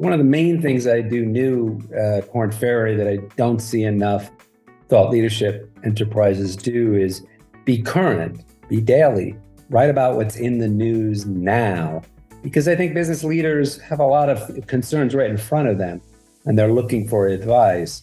one of the main things I do new uh, Korn Ferry that I don't see enough thought leadership enterprises do is be current, be daily, write about what's in the news now. Because I think business leaders have a lot of concerns right in front of them and they're looking for advice.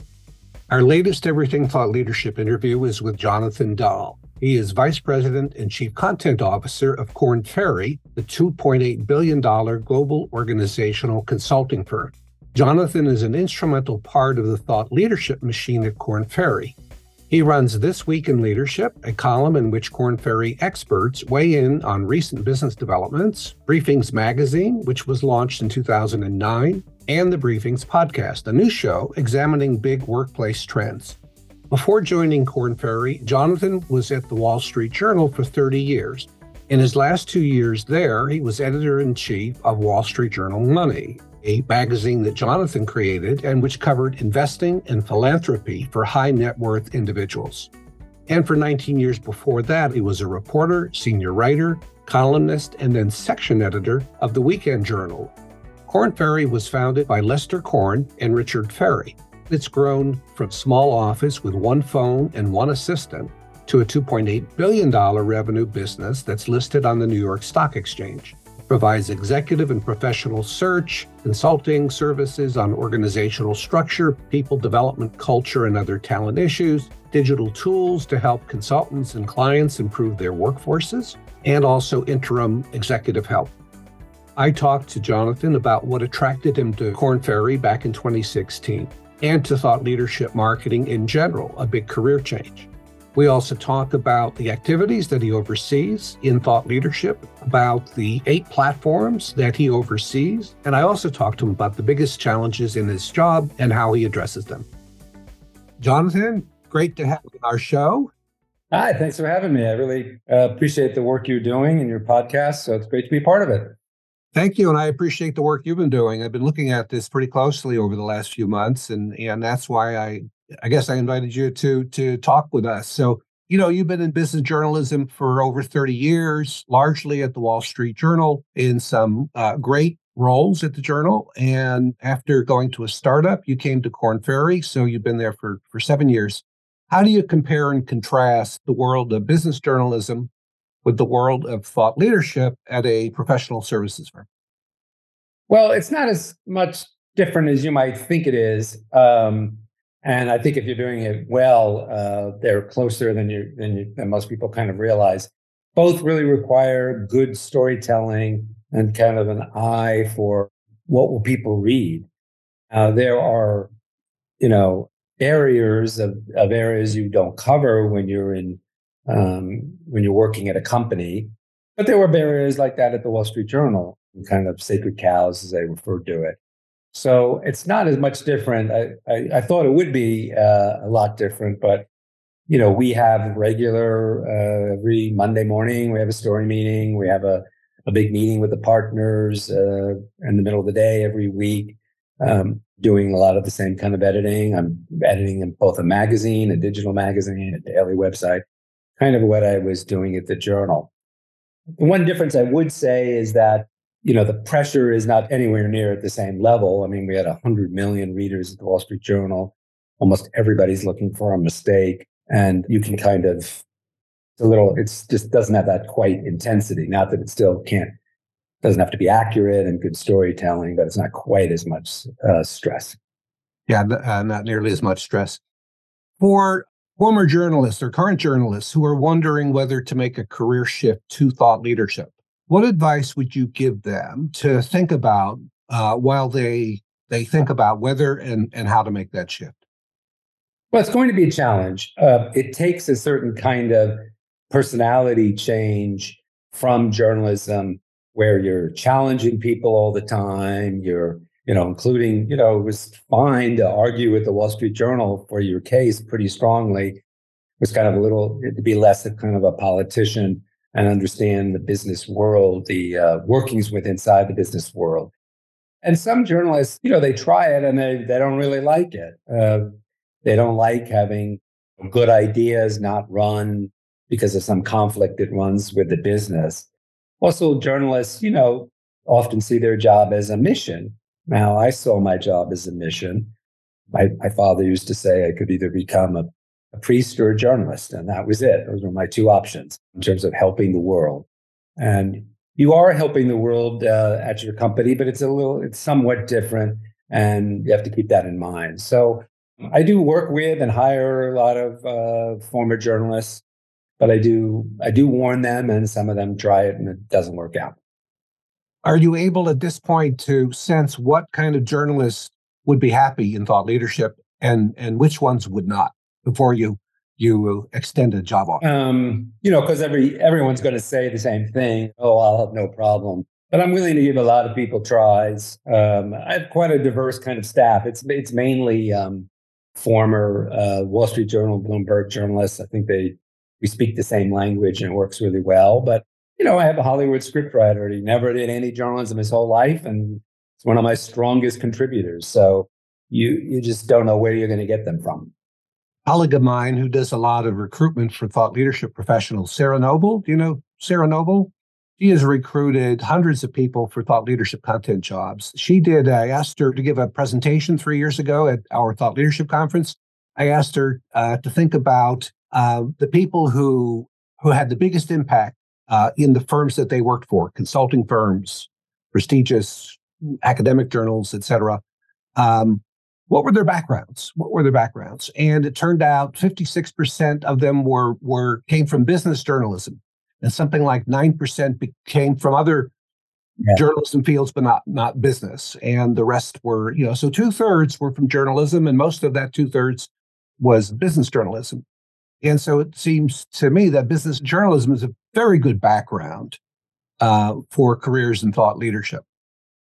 Our latest Everything Thought Leadership interview is with Jonathan Dahl. He is Vice President and Chief Content Officer of Korn Ferry, the $2.8 billion global organizational consulting firm. Jonathan is an instrumental part of the thought leadership machine at Korn Ferry. He runs This Week in Leadership, a column in which Korn Ferry experts weigh in on recent business developments, Briefings Magazine, which was launched in 2009, and the Briefings Podcast, a new show examining big workplace trends. Before joining Korn Ferry, Jonathan was at the Wall Street Journal for 30 years. In his last two years there, he was editor in chief of Wall Street Journal Money, a magazine that Jonathan created and which covered investing and philanthropy for high net worth individuals. And for 19 years before that, he was a reporter, senior writer, columnist, and then section editor of the Weekend Journal. Korn Ferry was founded by Lester Korn and Richard Ferry. It's grown from small office with one phone and one assistant to a $2.8 billion revenue business that's listed on the New York Stock Exchange. Provides executive and professional search, consulting services on organizational structure, people development, culture, and other talent issues, digital tools to help consultants and clients improve their workforces, and also interim executive help. I talked to Jonathan about what attracted him to Korn Ferry back in 2016 and to thought leadership marketing in general, a big career change. We also talk about the activities that he oversees in thought leadership, about the eight platforms that he oversees, and I also talk to him about the biggest challenges in his job and how he addresses them. Jonathan, great to have you on our show. Hi, thanks for having me. I really uh, appreciate the work you're doing and your podcast. So it's great to be part of it. Thank you, and I appreciate the work you've been doing. I've been looking at this pretty closely over the last few months, and and that's why I I guess I invited you to to talk with us. So you know you've been in business journalism for over 30 years, largely at the Wall Street Journal in some uh, great roles at the Journal, and after going to a startup, you came to Korn Ferry. So you've been there for for seven years. How do you compare and contrast the world of business journalism with the world of thought leadership at a professional services firm? Well, it's not as much different as you might think it is. Um, and I think if you're doing it well, uh, they're closer than you than you, than most people kind of realize. Both really require good storytelling and kind of an eye for what will people read. Uh, there are, you know, barriers of, of areas you don't cover when you're in um, when you're working at a company. But there were barriers like that at the Wall Street Journal, kind of sacred cows, as they referred to it. So it's not as much different. I, I, I thought it would be uh, a lot different, but you know, we have regular uh, every Monday morning. We have a story meeting. We have a a big meeting with the partners uh, in the middle of the day every week. Um, doing a lot of the same kind of editing. I'm editing in both a magazine, a digital magazine, a daily website kind of what I was doing at the journal. The one difference I would say is that, you know, the pressure is not anywhere near at the same level. I mean, we had 100 million readers at the Wall Street Journal. Almost everybody's looking for a mistake. And you can kind of, it's a little, it's just doesn't have that quite intensity. Not that it still can't, doesn't have to be accurate and good storytelling, but it's not quite as much uh, stress. Yeah, uh, not nearly as much stress. For former journalists or current journalists who are wondering whether to make a career shift to thought leadership, what advice would you give them to think about uh, while they they think about whether and, and how to make that shift? Well, it's going to be a challenge. Uh, it takes a certain kind of personality change from journalism where you're challenging people all the time, you're you know, including, you know, it was fine to argue with the Wall Street Journal for your case pretty strongly. It was kind of a little to be less of kind of a politician and understand the business world, the uh, workings with inside the business world. And some journalists, you know, they try it and they they don't really like it. Uh, they don't like having good ideas not run because of some conflict that runs with the business. Also, journalists, you know, often see their job as a mission Now, I saw my job as a mission. My, my father used to say I could either become a, a priest or a journalist, and that was it. Those were my two options in terms of helping the world. And you are helping the world uh, at your company, but it's a little, it's somewhat different, and you have to keep that in mind. So I do work with and hire a lot of uh, former journalists, but I do I do warn them, and some of them try it and it doesn't work out. Are you able at this point to sense what kind of journalists would be happy in thought leadership and and which ones would not before you you extend a job offer? Um, you know, because every everyone's going to say the same thing. Oh, I'll have no problem. But I'm willing to give a lot of people tries. Um, I have quite a diverse kind of staff. It's it's mainly um, former uh, Wall Street Journal, Bloomberg journalists. I think they we speak the same language and it works really well. But you know, I have a Hollywood scriptwriter. He never did any journalism his whole life, and it's one of my strongest contributors. So you you just don't know where you're going to get them from. Colleague of mine who does a lot of recruitment for thought leadership professionals, Sarah Noble. Do you know Sarah Noble? She has recruited hundreds of people for thought leadership content jobs. She did, I asked her to give a presentation three years ago at our thought leadership conference. I asked her uh, to think about uh, the people who who had the biggest impact uh, in the firms that they worked for, consulting firms, prestigious academic journals, etc. Um, what were their backgrounds? What were their backgrounds? And it turned out 56% of them were were came from business journalism and something like 9% came from other yeah. journalism fields, but not not business. And the rest were, you know, so two thirds were from journalism, and most of that two thirds was business journalism. And so it seems to me that business journalism is a very good background uh, for careers in thought leadership.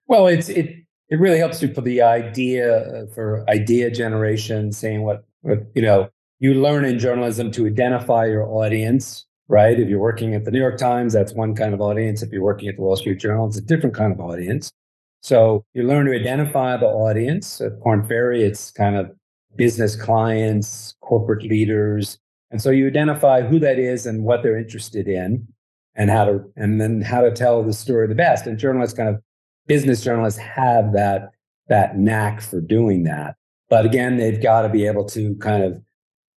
Well, it's it it really helps you for the idea uh, for idea generation, saying what what you know. You learn in journalism to identify your audience right? If you're working at the New York Times, that's one kind of audience. If you're working at the Wall Street Journal, it's a different kind of audience. So you learn to identify the audience. At Korn Ferry, it's kind of business clients, corporate leaders. And so you identify who that is and what they're interested in and how to, and then how to tell the story the best. And journalists kind of, business journalists have that, that knack for doing that. But again, they've got to be able to kind of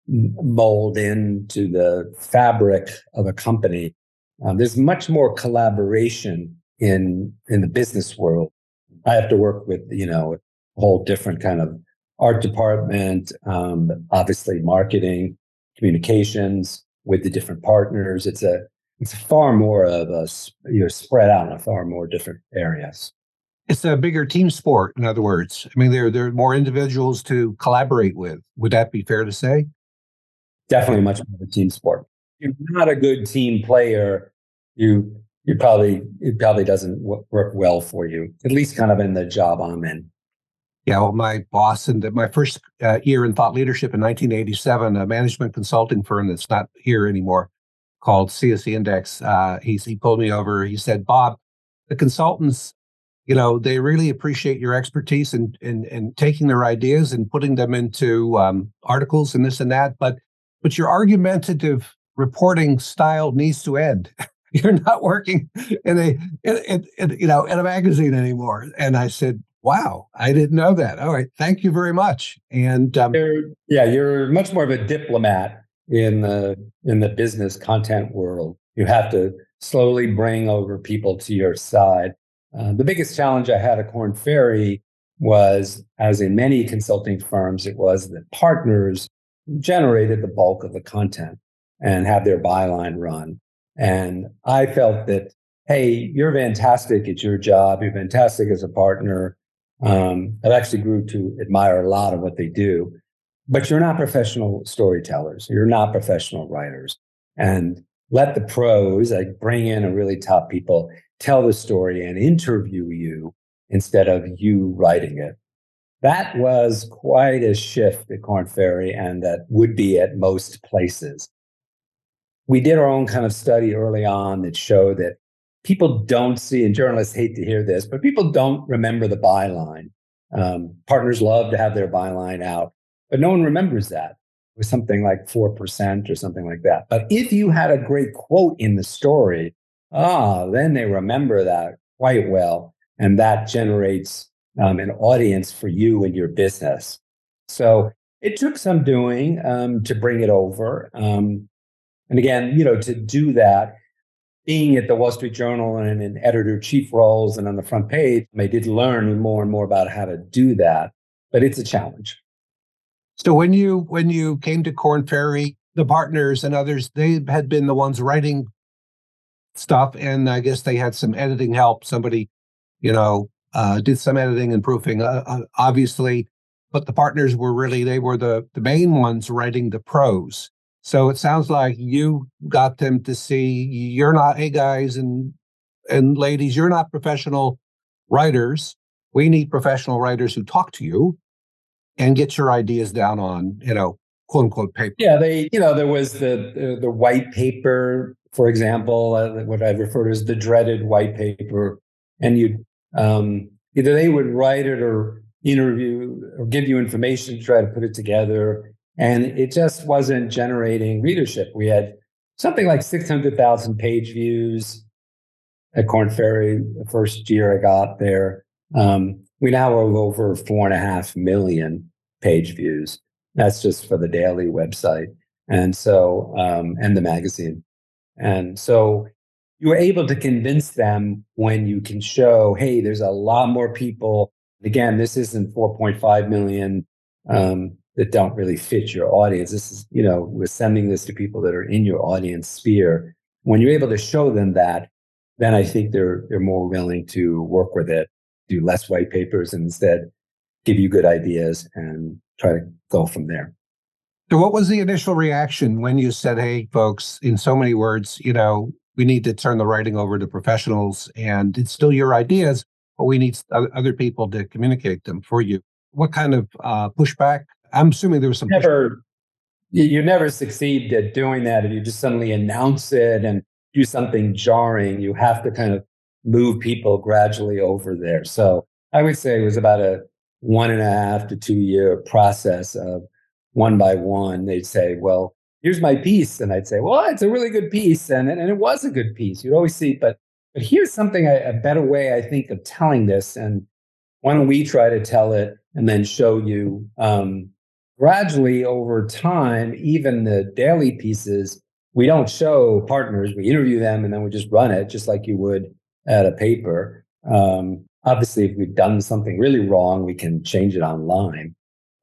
mold into the fabric of a company. Um, there's much more collaboration in in the business world. I have to work with you know a whole different kind of art department, um, obviously marketing, communications with the different partners. It's a it's far more of a you're spread out in far more different areas. It's a bigger team sport, in other words. I mean, there there are more individuals to collaborate with. Would that be fair to say? definitely much more of a team sport. If you're not a good team player, you you probably it probably doesn't work well for you. At least kind of in the job I'm in. Yeah, well, my boss and my first uh, year in thought leadership in 1987, a management consulting firm that's not here anymore, called CSC Index. Uh, he he pulled me over. He said, "Bob, the consultants, you know, they really appreciate your expertise and and and taking their ideas and putting them into um, articles and this and that, but but your argumentative reporting style needs to end. You're not working in a in, in, in, you know in a magazine anymore. And I said, "Wow, I didn't know that." All right, thank you very much. And um, you're, yeah, you're much more of a diplomat in the in the business content world. You have to slowly bring over people to your side. Uh, the biggest challenge I had at Korn Ferry was, as in many consulting firms, it was that partners generated the bulk of the content and have their byline run. And I felt that, hey, you're fantastic at your job. You're fantastic as a partner. Um, I've actually grew to admire a lot of what they do, but you're not professional storytellers. You're not professional writers. And let the pros, like bring in a really top people, tell the story and interview you instead of you writing it. That was quite a shift at Korn Ferry, and that would be at most places. We did our own kind of study early on that showed that people don't see, and journalists hate to hear this, but people don't remember the byline. Um, partners love to have their byline out, but no one remembers that. It was something like 4% or something like that. But if you had a great quote in the story, ah, then they remember that quite well. And that generates um, an audience for you and your business. So it took some doing um, to bring it over. Um, and again, you know, to do that, being at the Wall Street Journal and in editor chief roles and on the front page, I did learn more and more about how to do that. But it's a challenge. So when you when you came to Korn Ferry, the partners and others, they had been the ones writing stuff, and I guess they had some editing help. Somebody, you know, uh, did some editing and proofing, uh, uh, obviously, but the partners were really they were the the main ones writing the prose. So it sounds like you got them to see you're not, hey guys and and ladies, you're not professional writers. We need professional writers who talk to you and get your ideas down on, you know, quote unquote paper. Yeah, they, you know, there was the the, white paper, for example, uh, what I refer to as the dreaded white paper, and you um, either they would write it or interview or give you information to try to put it together and it just wasn't generating readership. We had something like 600,000 page views at Korn Ferry the first year I got there. Um, we now have over four and a half million page views. That's just for the daily website. And so, um, and the magazine. And so you were able to convince them when you can show, hey, there's a lot more people. Again, this isn't 4.5 million um, that don't really fit your audience. This is, you know, we're sending this to people that are in your audience sphere. When you're able to show them that, then I think they're they're more willing to work with it, do less white papers, and instead give you good ideas and try to go from there. So, what was the initial reaction when you said, "Hey, folks, in so many words, you know, we need to turn the writing over to professionals, and it's still your ideas, but we need other people to communicate them for you." What kind of uh, pushback I'm assuming there was some. Never, you never succeed at doing that if you just suddenly announce it and do something jarring. You have to kind of move people gradually over there. So I would say it was about a one and a half to two year process of one by one. They'd say, "Well, here's my piece," and I'd say, "Well, it's a really good piece," and and it was a good piece. You'd always see, but but here's something a better way I think of telling this, and why don't we try to tell it and then show you um, gradually over time, even the daily pieces, we don't show partners. We interview them and then we just run it just like you would at a paper. Um, obviously, if we've done something really wrong, we can change it online.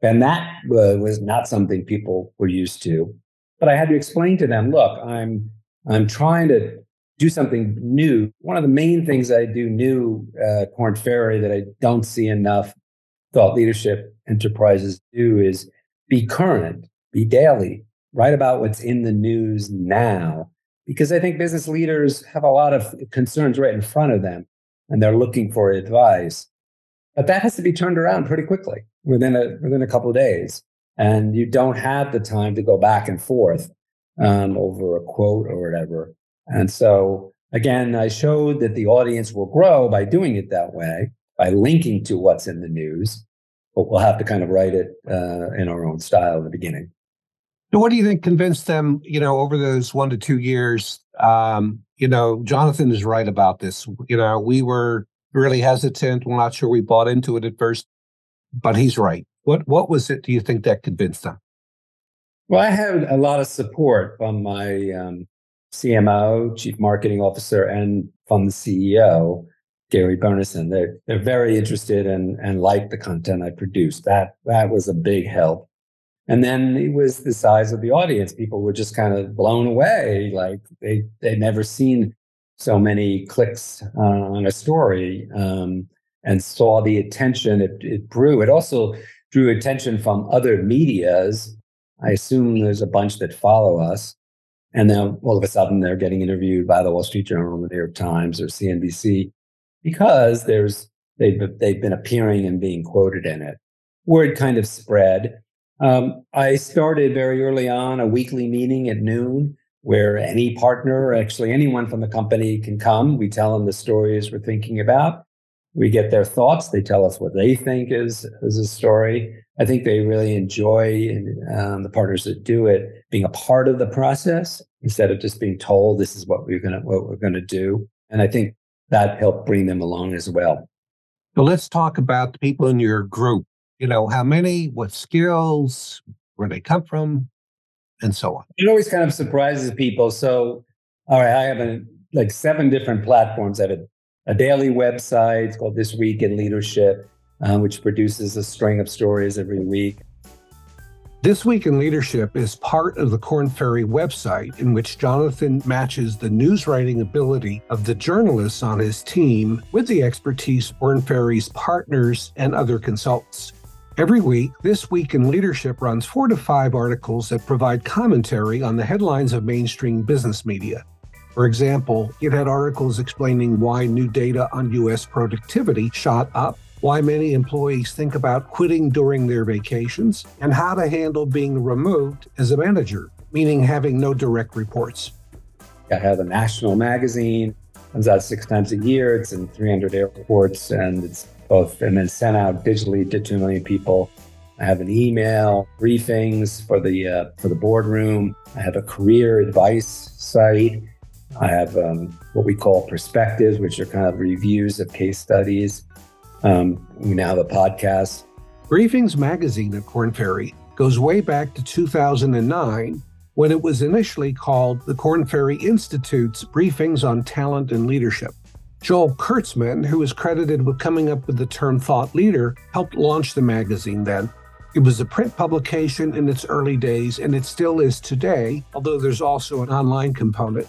And that uh, was not something people were used to. But I had to explain to them, look, I'm I'm trying to do something new. One of the main things I do new uh, Korn Ferry that I don't see enough thought leadership enterprises do is be current, be daily, write about what's in the news now. Because I think business leaders have a lot of concerns right in front of them and they're looking for advice. But that has to be turned around pretty quickly within a within a couple of days. And you don't have the time to go back and forth um, over a quote or whatever. And so again, I showed that the audience will grow by doing it that way, by linking to what's in the news but we'll have to kind of write it uh, in our own style in the beginning. So, what do you think convinced them? You know, over those one to two years, um, you know, Jonathan is right about this. You know, we were really hesitant. We're not sure we bought into it at first, but he's right. What What was it? Do you think that convinced them? Well, I had a lot of support from my um, CMO, Chief Marketing Officer, and from the CEO. Gary Burnison. They're they're very interested and and like the content I produced. That that was a big help. And then it was the size of the audience. People were just kind of blown away. Like they they'd never seen so many clicks uh, on a story um, and saw the attention it, it drew. It also drew attention from other medias. I assume there's a bunch that follow us. And then all of a sudden they're getting interviewed by the Wall Street Journal, the New York Times, or CNBC because there's they've they've been appearing and being quoted in it. Word kind of spread. Um, I started very early on a weekly meeting at noon where any partner, actually anyone from the company, can come. We tell them the stories we're thinking about. We get their thoughts. They tell us what they think is is a story. I think they really enjoy um, the partners that do it being a part of the process instead of just being told this is what we're gonna what we're gonna do. And I think that helped bring them along as well. So let's talk about the people in your group. You know, how many, what skills, where they come from, and so on. It always kind of surprises people. So, all right, I have a, like seven different platforms. I have a, a daily website called This Week in Leadership, uh, which produces a string of stories every week. This Week in Leadership is part of the Korn Ferry website, in which Jonathan matches the news writing ability of the journalists on his team with the expertise of Korn Ferry's partners and other consultants. Every week, This Week in Leadership runs four to five articles that provide commentary on the headlines of mainstream business media. For example, it had articles explaining why new data on U.S. productivity shot up why many employees think about quitting during their vacations, and how to handle being removed as a manager, meaning having no direct reports. I have a national magazine, comes out six times a year. It's in 300 airports, and it's both and then sent out digitally to 2 million people. I have an email, briefings for the uh, for the boardroom. I have a career advice site. I have um, what we call perspectives, which are kind of reviews of case studies. Um, we now have a podcast. Briefings Magazine at Korn Ferry goes way back to 2009 when it was initially called the Korn Ferry Institute's Briefings on Talent and Leadership. Joel Kurtzman, who is credited with coming up with the term thought leader, helped launch the magazine then. It was a print publication in its early days, and it still is today, although there's also an online component.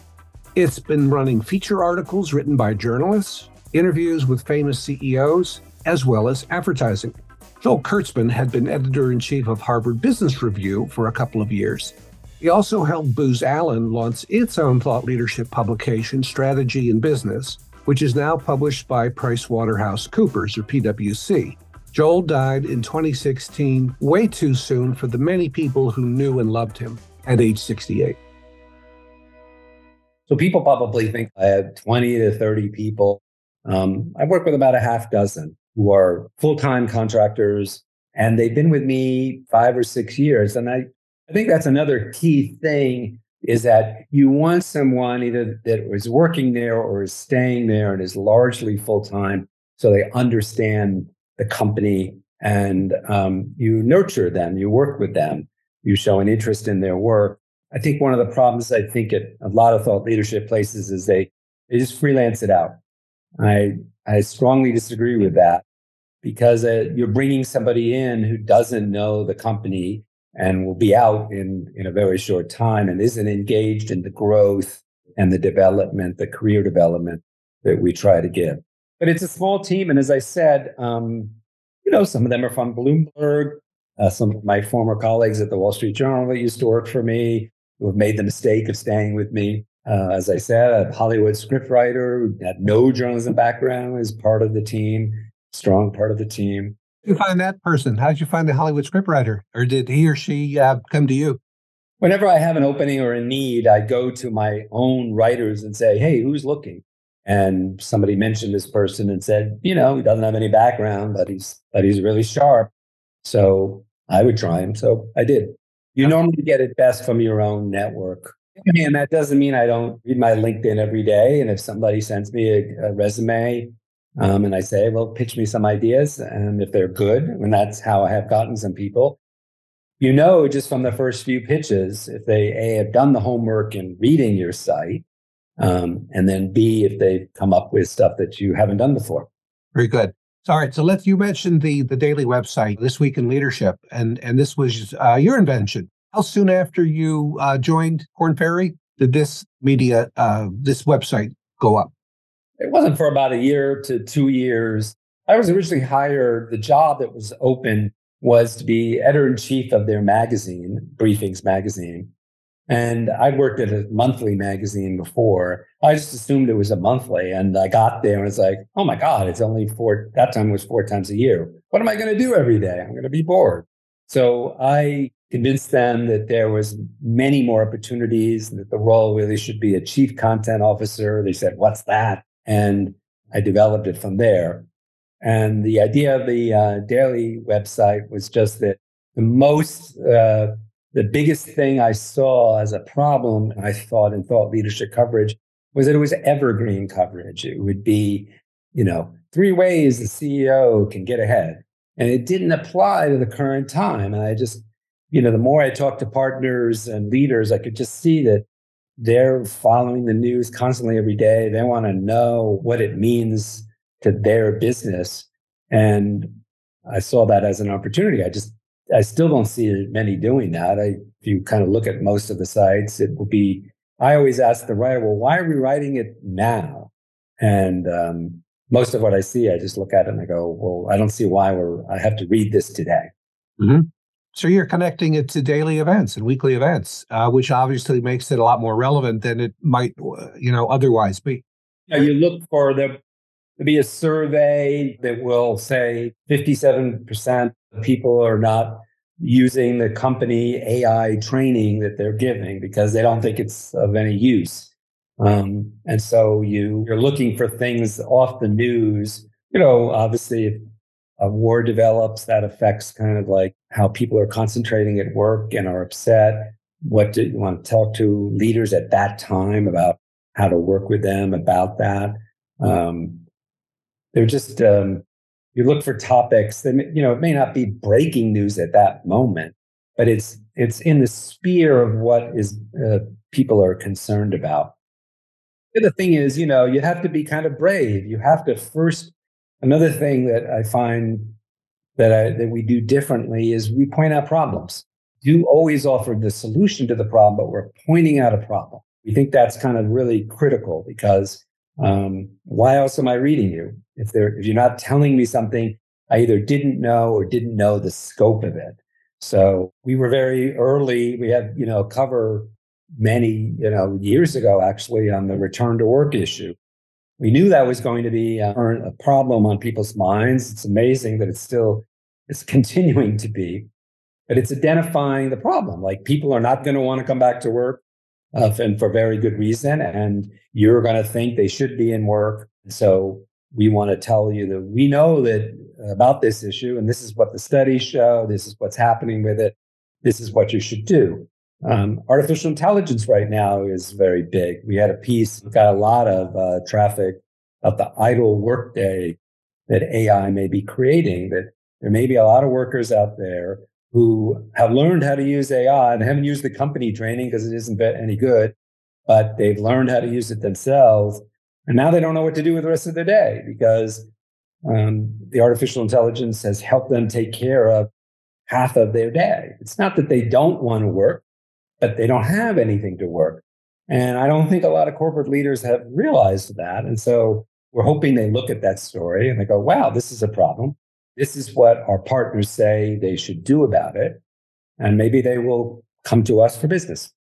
It's been running feature articles written by journalists, interviews with famous CEOs, as well as advertising. Joel Kurtzman had been editor in chief of Harvard Business Review for a couple of years. He also helped Booz Allen launch its own thought leadership publication, Strategy in Business, which is now published by PricewaterhouseCoopers or PwC. Joel died in 2016, way too soon for the many people who knew and loved him at age 68. So people probably think I have 20 to 30 people um, I work with about a half dozen who are full time contractors, and they've been with me five or six years. And I, I think that's another key thing is that you want someone either that is working there or is staying there and is largely full time so they understand the company and um, you nurture them, you work with them, you show an interest in their work. I think one of the problems I think at a lot of thought leadership places is they, they just freelance it out. I I strongly disagree with that because uh, you're bringing somebody in who doesn't know the company and will be out in in a very short time and isn't engaged in the growth and the development, the career development that we try to give. But it's a small team, and as I said, um, you know, some of them are from Bloomberg. Uh, some of my former colleagues at the Wall Street Journal that used to work for me who have made the mistake of staying with me. Uh, as I said, a Hollywood scriptwriter who had no journalism background is part of the team, strong part of the team. you find that person? How did you find the Hollywood scriptwriter? Or did he or she uh, come to you? Whenever I have an opening or a need, I go to my own writers and say, hey, who's looking? And somebody mentioned this person and said, you know, he doesn't have any background, but he's but he's really sharp. So I would try him. So I did. You normally get it best from your own network. And that doesn't mean I don't read my LinkedIn every day. And if somebody sends me a, a resume um, and I say, well, pitch me some ideas, and if they're good, and that's how I have gotten some people, you know, just from the first few pitches, if they A, have done the homework in reading your site, um, and then B, if they've come up with stuff that you haven't done before. Very good. All right. So let's, you mentioned the, the daily website, This Week in Leadership, and, and this was uh, your invention. How soon after you uh, joined Korn Ferry did this media, uh, this website go up? It wasn't for about a year to two years. I was originally hired. The job that was open was to be editor in chief of their magazine, Briefings Magazine. And I'd worked at a monthly magazine before. I just assumed it was a monthly. And I got there and it's like, oh my God, it's only four, that time was four times a year. What am I going to do every day? I'm going to be bored. So I convinced them that there was many more opportunities, that the role really should be a chief content officer. They said, "What's that?" And I developed it from there. And the idea of the uh, daily website was just that the most, uh, the biggest thing I saw as a problem, I thought in thought leadership coverage, was that it was evergreen coverage. It would be, you know, three ways the CEO can get ahead. And it didn't apply to the current time. And I just, you know, the more I talked to partners and leaders, I could just see that they're following the news constantly every day. They want to know what it means to their business. And I saw that as an opportunity. I just, I still don't see many doing that. I, if you kind of look at most of the sites, it will be, I always ask the writer, well, why are we writing it now? And um, most of what I see, I just look at it and I go, well, I don't see why we're, I have to read this today. Mm-hmm. So you're connecting it to daily events and weekly events, uh, which obviously makes it a lot more relevant than it might, uh, you know, otherwise be. Yeah, you look for the to be a survey that will say 57% of people are not using the company AI training that they're giving because they don't think it's of any use. Um, and so you you're looking for things off the news. You know, obviously, if a war develops, that affects kind of like how people are concentrating at work and are upset. What do you want to talk to leaders at that time about how to work with them about that? Um, they're just um, you look for topics that you know it may not be breaking news at that moment, but it's it's in the sphere of what is uh, people are concerned about. The thing is, you know, you have to be kind of brave. You have to first. Another thing that I find that I, that we do differently is we point out problems. You always offer the solution to the problem, but we're pointing out a problem. We think that's kind of really critical because um, why else am I reading you? If they're if you're not telling me something I either didn't know or didn't know the scope of it. So we were very early. We had you know cover many you know years ago actually on the return to work issue. We knew that was going to be a, a problem on people's minds. It's amazing that it's still it's continuing to be, but it's identifying the problem. Like people are not going to want to come back to work uh, and for very good reason. And you're going to think they should be in work. So we want to tell you that we know that about this issue, and this is what the studies show. This is what's happening with it. This is what you should do. Um, artificial intelligence right now is very big. We had a piece, got a lot of uh, traffic of the idle workday that AI may be creating. That there may be a lot of workers out there who have learned how to use AI and haven't used the company training because it isn't any good, but they've learned how to use it themselves. And now they don't know what to do with the rest of their day because um, the artificial intelligence has helped them take care of half of their day. It's not that they don't want to work, but they don't have anything to work. And I don't think a lot of corporate leaders have realized that. And so we're hoping they look at that story and they go, wow, this is a problem. This is what our partners say they should do about it. And maybe they will come to us for business.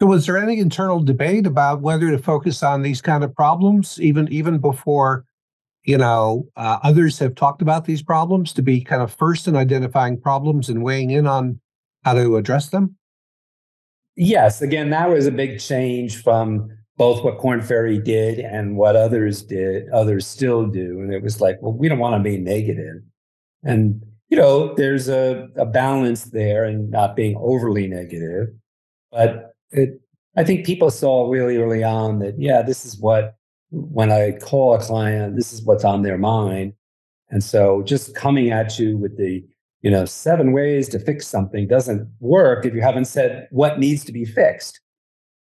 So was there any internal debate about whether to focus on these kind of problems, even even before, you know, uh, others have talked about these problems, to be kind of first in identifying problems and weighing in on how to address them? Yes. Again, that was a big change from both what Korn Ferry did and what others did, others still do. And it was like, well, we don't want to be negative. And, you know, there's a, a balance there and not being overly negative. But it, I think people saw really early on that, yeah, this is what, when I call a client, this is what's on their mind. And so just coming at you with the, you know, seven ways to fix something doesn't work if you haven't said what needs to be fixed.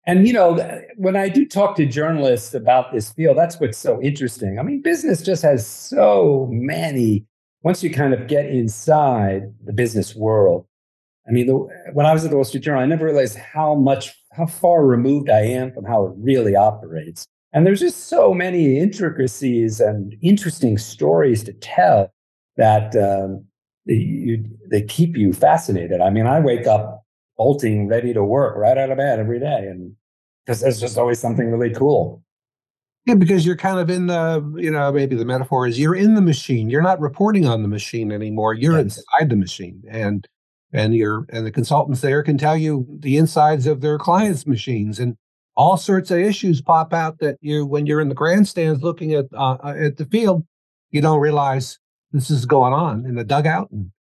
And, you know, when I do talk to journalists about this field, that's what's so interesting. I mean, business just has so many, once you kind of get inside the business world. I mean, the, when I was at the Wall Street Journal, I never realized how much, how far removed I am from how it really operates. And there's just so many intricacies and interesting stories to tell that um, you, they keep you fascinated. I mean, I wake up bolting, ready to work right out of bed every day. And because there's just always something really cool. Yeah, because you're kind of in the, you know, maybe the metaphor is you're in the machine. You're not reporting on the machine anymore. You're yes. inside the machine. And and your and the consultants there can tell you the insides of their clients' machines and all sorts of issues pop out that you when you're in the grandstands looking at uh, at the field, you don't realize this is going on in the dugout and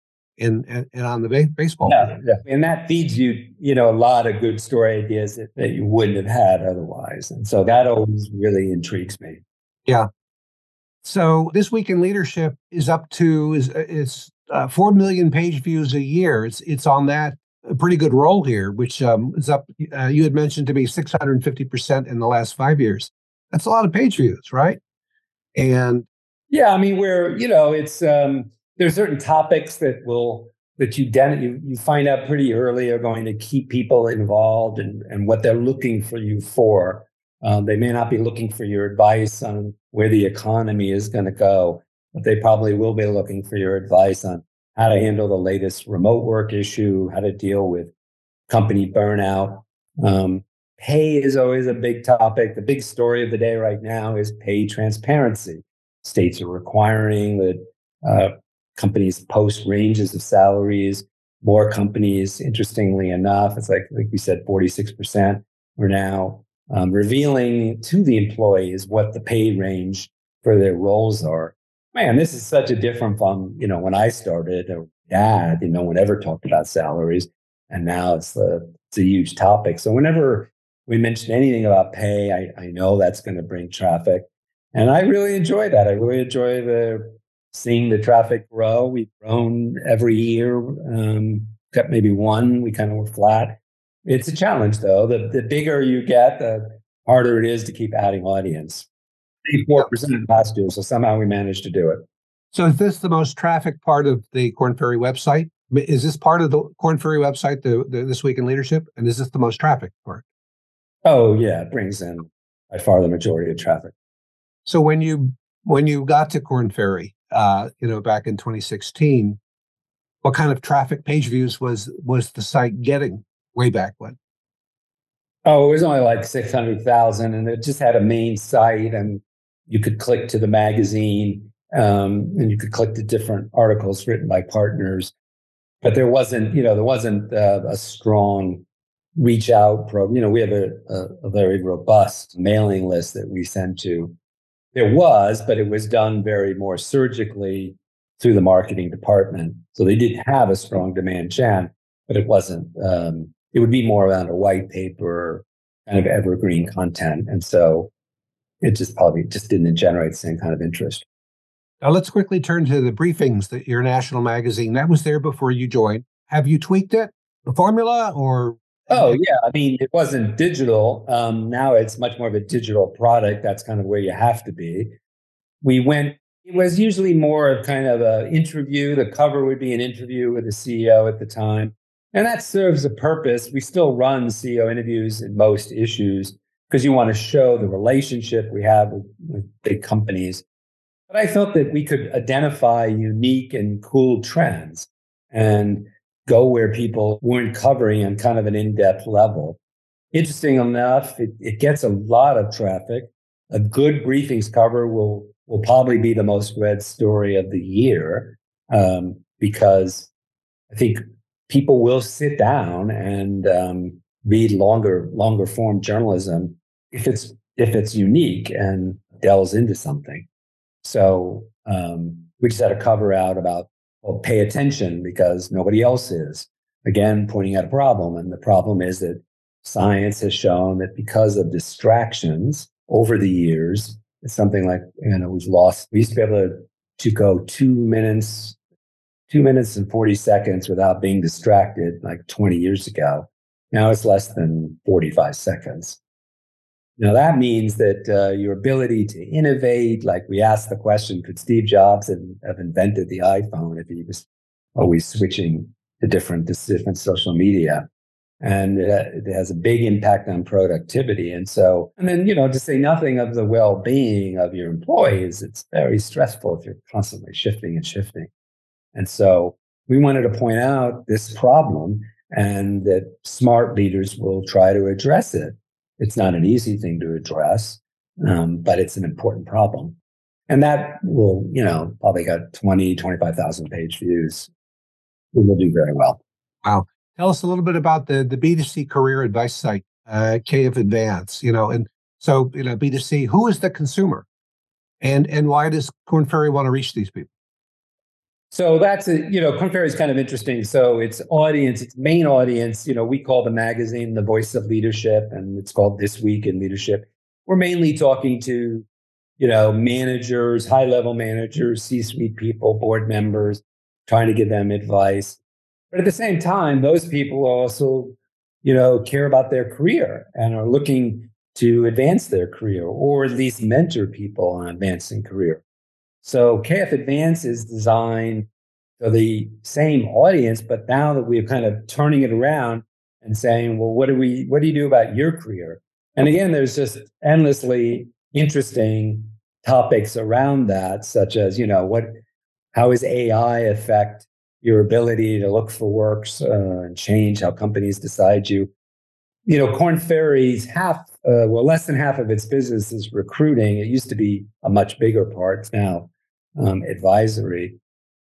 and, and, on the baseball. Yeah, yeah, and that feeds you, you know, a lot of good story ideas that, that you wouldn't have had otherwise. And so that always really intrigues me. Yeah. So this week in leadership is up to is is uh, four million page views a year. It's it's on that a pretty good roll here, which um, is up. Uh, you had mentioned to me 650 percent in the last five years. That's a lot of page views, right? And yeah, I mean, we're you know, it's um, there's certain topics that will that you den- you you find out pretty early are going to keep people involved and and what they're looking for you for. Um, they may not be looking for your advice on where the economy is going to go, but they probably will be looking for your advice on how to handle the latest remote work issue, how to deal with company burnout. Um, pay is always a big topic. The big story of the day right now is pay transparency. States are requiring that uh, companies post ranges of salaries. More companies, interestingly enough, it's like like we said, forty six percent are now um, revealing to the employees what the pay range for their roles are. Man, this is such a different from you know when I started. Or dad, you know, no one ever talked about salaries, and now it's the it's a huge topic. So whenever we mention anything about pay, I, I know that's going to bring traffic, and I really enjoy that. I really enjoy the seeing the traffic grow. We've grown every year. Um, got maybe one. We kind of were flat it's a challenge, though. The, the bigger you get, the harder it is to keep adding audience. 84% last year, so somehow we managed to do it. So, is this the most traffic part of the Korn Ferry website? Is this part of the Korn Ferry website, the, the This Week in Leadership? And is this the most traffic part? Oh, yeah. It brings in by far the majority of traffic. So, when you when you got to Korn Ferry, uh, you know, back in 2016, what kind of traffic page views was was the site getting way back when? Oh, it was only like 600,000 and it just had a main site and you could click to the magazine um, and you could click to different articles written by partners. But there wasn't, you know, there wasn't uh, a strong reach out program. You know, we have a, a, a very robust mailing list that we send to. There was, but it was done very more surgically through the marketing department. So they did have a strong demand gen, but it wasn't um, it would be more around a white paper kind of evergreen content. And so it just probably just didn't generate the same kind of interest. Now let's quickly turn to the briefings that your national magazine that was there before you joined. Have you tweaked it, the formula, or? Oh yeah, I mean it wasn't digital. Um, now it's much more of a digital product. That's kind of where you have to be. We went. It was usually more of kind of an interview. The cover would be an interview with the CEO at the time. And that serves a purpose. We still run CEO interviews in most issues because you want to show the relationship we have with, with, big companies. But I felt that we could identify unique and cool trends and go where people weren't covering on kind of an in depth level. Interesting enough, it, it gets a lot of traffic. A good briefings cover will, will probably be the most read story of the year um, because I think people will sit down and um, read longer longer form journalism if it's if it's unique and delves into something. So um, we just had a cover out about well, pay attention because nobody else is. Again, pointing out a problem, and the problem is that science has shown that because of distractions over the years, it's something like you know we've lost. We used to be able to, to go two minutes two minutes and 40 seconds without being distracted like 20 years ago. Now it's less than 45 seconds. Now that means that uh, your ability to innovate, like we asked the question, could Steve Jobs have, have invented the iPhone if he was always switching to different, different social media? And it, it has a big impact on productivity. And so, and then, you know, to say nothing of the well being of your employees, it's very stressful if you're constantly shifting and shifting. And so we wanted to point out this problem and that smart leaders will try to address it. It's not an easy thing to address, um, but it's an important problem. And that will, you know, probably got 20, 25,000 page views. We will do very well. Wow. Tell us a little bit about the, the B2C career advice site, uh, KF Advance, you know, and so, you know, B2C, who is the consumer? And, and why does Korn Ferry want to reach these people? So that's a, you know, Ferry is kind of interesting. So its audience, its main audience, you know, we call the magazine the voice of leadership, and it's called This Week in Leadership. We're mainly talking to you know, managers, high level managers, C suite people, board members, trying to give them advice. But at the same time, those people also, you know, care about their career and are looking to advance their career or at least mentor people on advancing career. So KF Advance is designed for the same audience, but now that we're kind of turning it around and saying, well, what do we what do you do about your career? And again, there's just endlessly interesting topics around that, such as, you know, what how is AI affect your ability to look for works uh, and change how companies decide you? You know, Korn Ferry's half, uh, well, less than half of its business is recruiting. It used to be a much bigger part. It's now um, advisory.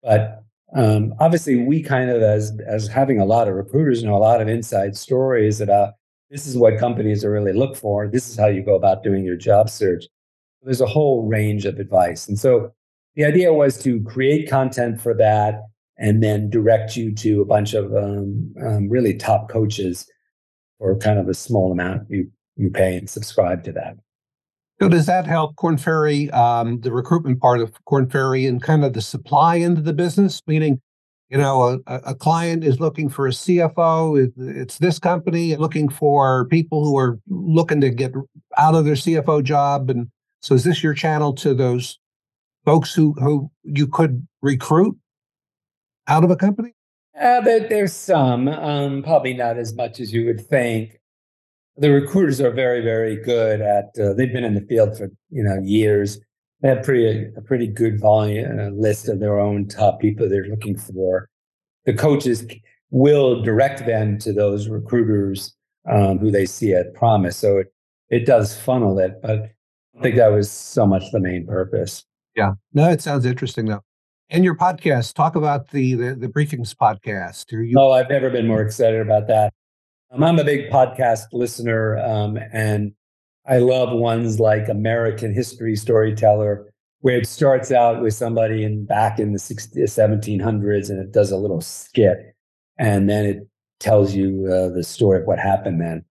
But um, obviously, we kind of, as as having a lot of recruiters, know a lot of inside stories about this is what companies are really look for. This is how you go about doing your job search. There's a whole range of advice, and so the idea was to create content for that and then direct you to a bunch of um, um, really top coaches for kind of a small amount you you pay and subscribe to that. So does that help Korn Ferry, um, the recruitment part of Korn Ferry, and kind of the supply end of the business? Meaning, you know, a, a client is looking for a CFO. It's this company looking for people who are looking to get out of their CFO job, and so is this your channel to those folks who who you could recruit out of a company? Uh, there, there's some, um, probably not as much as you would think the recruiters are very, very good at. Uh, they've been in the field for you know years. They have pretty a pretty good volume uh, list of their own top people they're looking for. The coaches will direct them to those recruiters um, who they see at promise. So it it does funnel it, but I think that was so much the main purpose. Yeah, no, it sounds interesting though. And your podcast, talk about the the, the briefings podcast. Are you? Oh, I've never been more excited about that. Um, I'm a big podcast listener, um, and I love ones like American History Storyteller, where it starts out with somebody in back in the 60, 1700s, and it does a little skit, and then it tells you uh, the story of what happened then.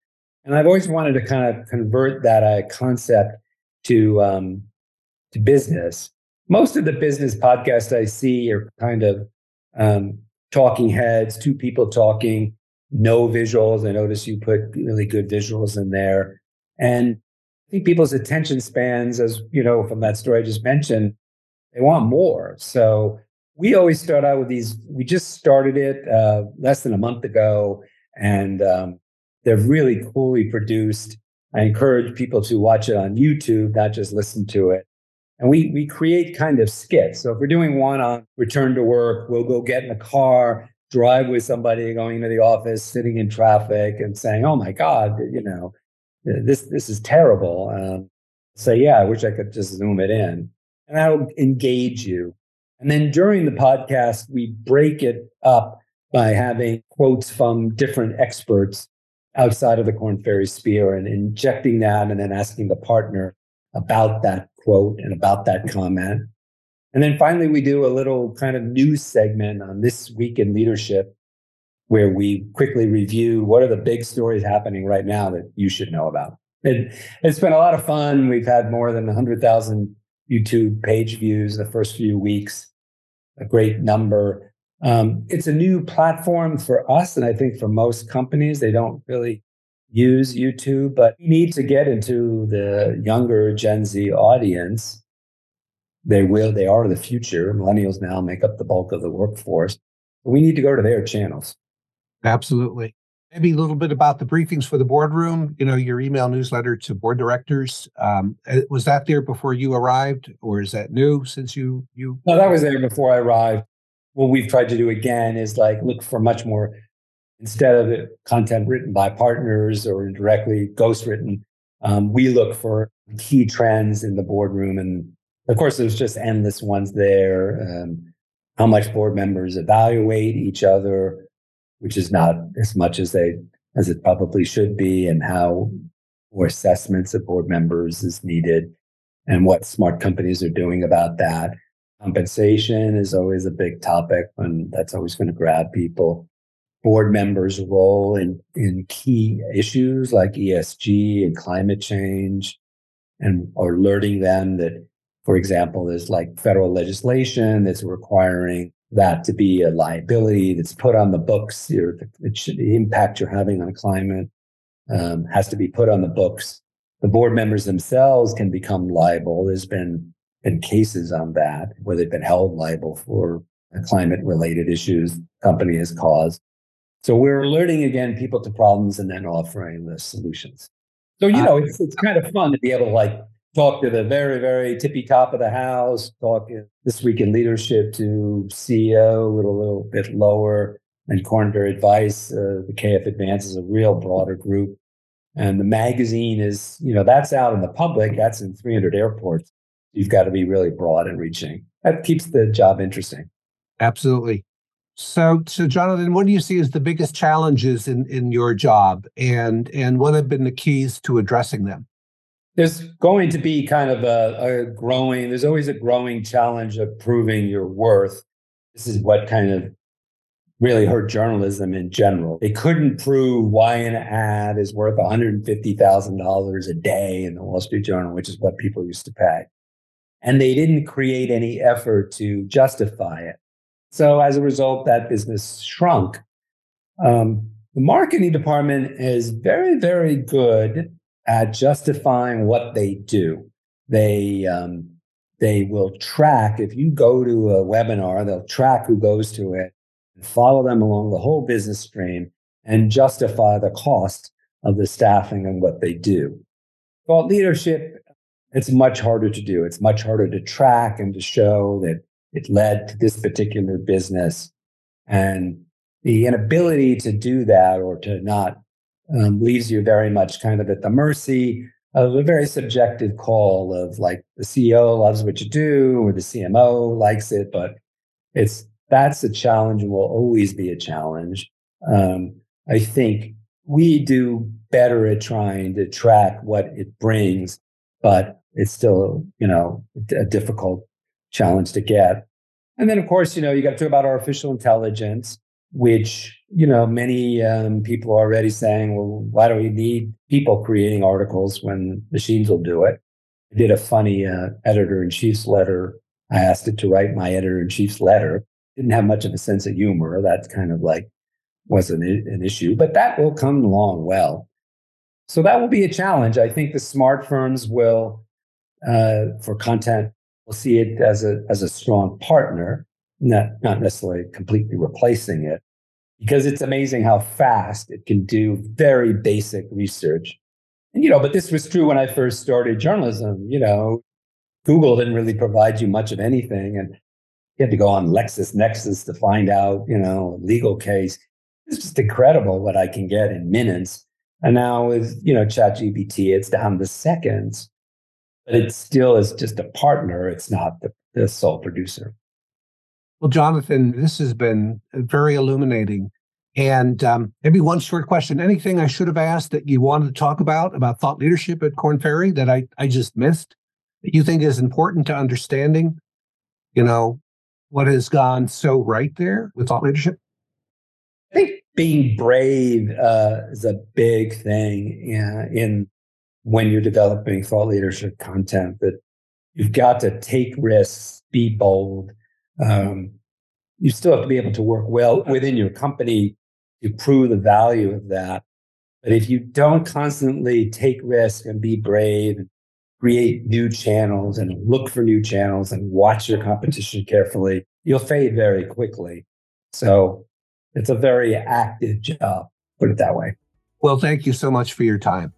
And I've always wanted to kind of convert that uh, concept to um, to business. Most of the business podcasts I see are kind of um, talking heads, two people talking no visuals. I notice you put really good visuals in there. And I think people's attention spans, as you know, from that story I just mentioned, they want more. So we always start out with these. We just started it uh, less than a month ago, and um, they're really coolly produced. I encourage people to watch it on YouTube, not just listen to it. And we we create kind of skits. So if we're doing one on return to work, we'll go get in the car drive with somebody going into the office, sitting in traffic, and saying, "Oh my God, you know, this this is terrible." Um, say, "Yeah, I wish I could just zoom it in," and that'll engage you. And then during the podcast, we break it up by having quotes from different experts outside of the Korn Ferry sphere and injecting that, and then asking the partner about that quote and about that comment. And then finally, we do a little kind of news segment on this week in leadership where we quickly review what are the big stories happening right now that you should know about. It, it's been a lot of fun. We've had more than 100,000 YouTube page views the first few weeks, a great number. Um, it's a new platform for us, and I think for most companies, they don't really use YouTube, but we need to get into the younger Gen Z audience they will, they are the future. Millennials now make up the bulk of the workforce. We need to go to their channels. Absolutely. Maybe a little bit about the briefings for the boardroom. You know, your email newsletter to board directors. Um, eh, was that there before you arrived, or is that new since you you? No, that was there before I arrived. What we've tried to do again is like look for much more instead of content written by partners or directly ghost written. Um, we look for key trends in the boardroom and of course, there's just endless ones there. Um, how much board members evaluate each other, which is not as much as they as it probably should be, and how more assessments of board members is needed, and what smart companies are doing about that. Compensation is always a big topic, and that's always going to grab people. Board members' role in in key issues like ESG and climate change, and alerting them that, for example, there's like federal legislation that's requiring that to be a liability that's put on the books. Should, the impact you're having on climate um, has to be put on the books. The board members themselves can become liable. There's been been cases on that where they've been held liable for climate related issues company has caused. So we're alerting again people to problems and then offering the solutions. So you know, it's it's kind of fun to be able to like talk to the very very tippy top of the house, talk this week in leadership to CEO, a little little bit lower, and Korn Ferry Advice. Uh, the KF Advance is a real broader group, and the magazine is you know that's out in the public. That's in 300 airports. You've got to be really broad and reaching. That keeps the job interesting. Absolutely. So, so Jonathan, what do you see as the biggest challenges in, in your job, and and what have been the keys to addressing them? There's going to be kind of a, a growing. There's always a growing challenge of proving your worth. This is what kind of really hurt journalism in general. They couldn't prove why an ad is worth $150,000 a day in the Wall Street Journal, which is what people used to pay. And they didn't create any effort to justify it. So as a result, that business shrunk. Um, the marketing department is very, very good at justifying what they do. They um, they will track if you go to a webinar, they'll track who goes to it and follow them along the whole business stream and justify the cost of the staffing and what they do. Thought leadership, it's much harder to do. It's much harder to track and to show that it led to this particular business. And the inability to do that or to not um, leaves you very much kind of at the mercy of a very subjective call of like the CEO loves what you do or the CMO likes it, but it's that's a challenge and will always be a challenge. Um, I think we do better at trying to track what it brings, but it's still, you know, a difficult challenge to get. And then, of course, you know, you got to talk about artificial intelligence, which, you know, many um, people are already saying, well, why do we need people creating articles when machines will do it? I did a funny uh, editor in chief's letter. I asked it to write my editor in chief's letter. Didn't have much of a sense of humor. That's kind of like was an, an issue, but that will come along well. So that will be a challenge. I think the smart firms will, uh, for content will see it as a as a strong partner, not not necessarily completely replacing it, because it's amazing how fast it can do very basic research. And you know, but this was true when I first started journalism. You know, Google didn't really provide you much of anything, and you had to go on LexisNexis to find out, you know, a legal case. It's just incredible what I can get in minutes. And now with you know ChatGPT, it's down to seconds but it still is just a partner. It's not the, the sole producer. Well, Jonathan, this has been very illuminating. And um, maybe one short question: anything I should have asked that you wanted to talk about about thought leadership at Korn Ferry that I I just missed that you think is important to understanding? You know what has gone so right there with thought leadership. I think being brave uh, is a big thing in, in when you're developing thought leadership content that you've got to take risks, be bold. Um, you still have to be able to work well within your company to prove the value of that. But if you don't constantly take risks and be brave, and create new channels and look for new channels and watch your competition carefully, you'll fade very quickly. So it's a very active job, put it that way. Well, thank you so much for your time.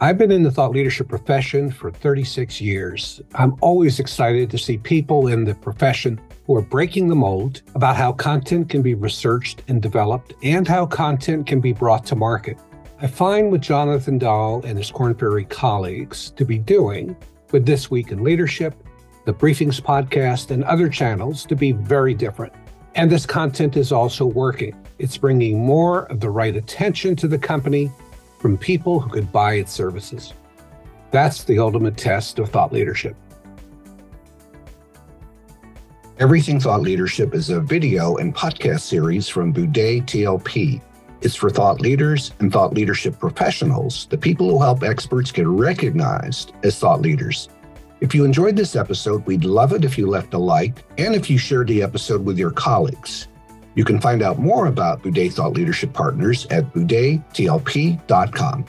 I've been in the thought leadership profession for 36 years. I'm always excited to see people in the profession who are breaking the mold about how content can be researched and developed and how content can be brought to market. I find what Jonathan Dahl and his Ferry colleagues to be doing with This Week in Leadership, the Briefings podcast, and other channels to be very different. And this content is also working. It's bringing more of the right attention to the company from people who could buy its services. That's the ultimate test of thought leadership. Everything Thought Leadership is a video and podcast series from Buday TLP. It's for thought leaders and thought leadership professionals, the people who help experts get recognized as thought leaders. If you enjoyed this episode, we'd love it if you left a like and if you shared the episode with your colleagues. You can find out more about Buday Thought Leadership Partners at budaytlp.com.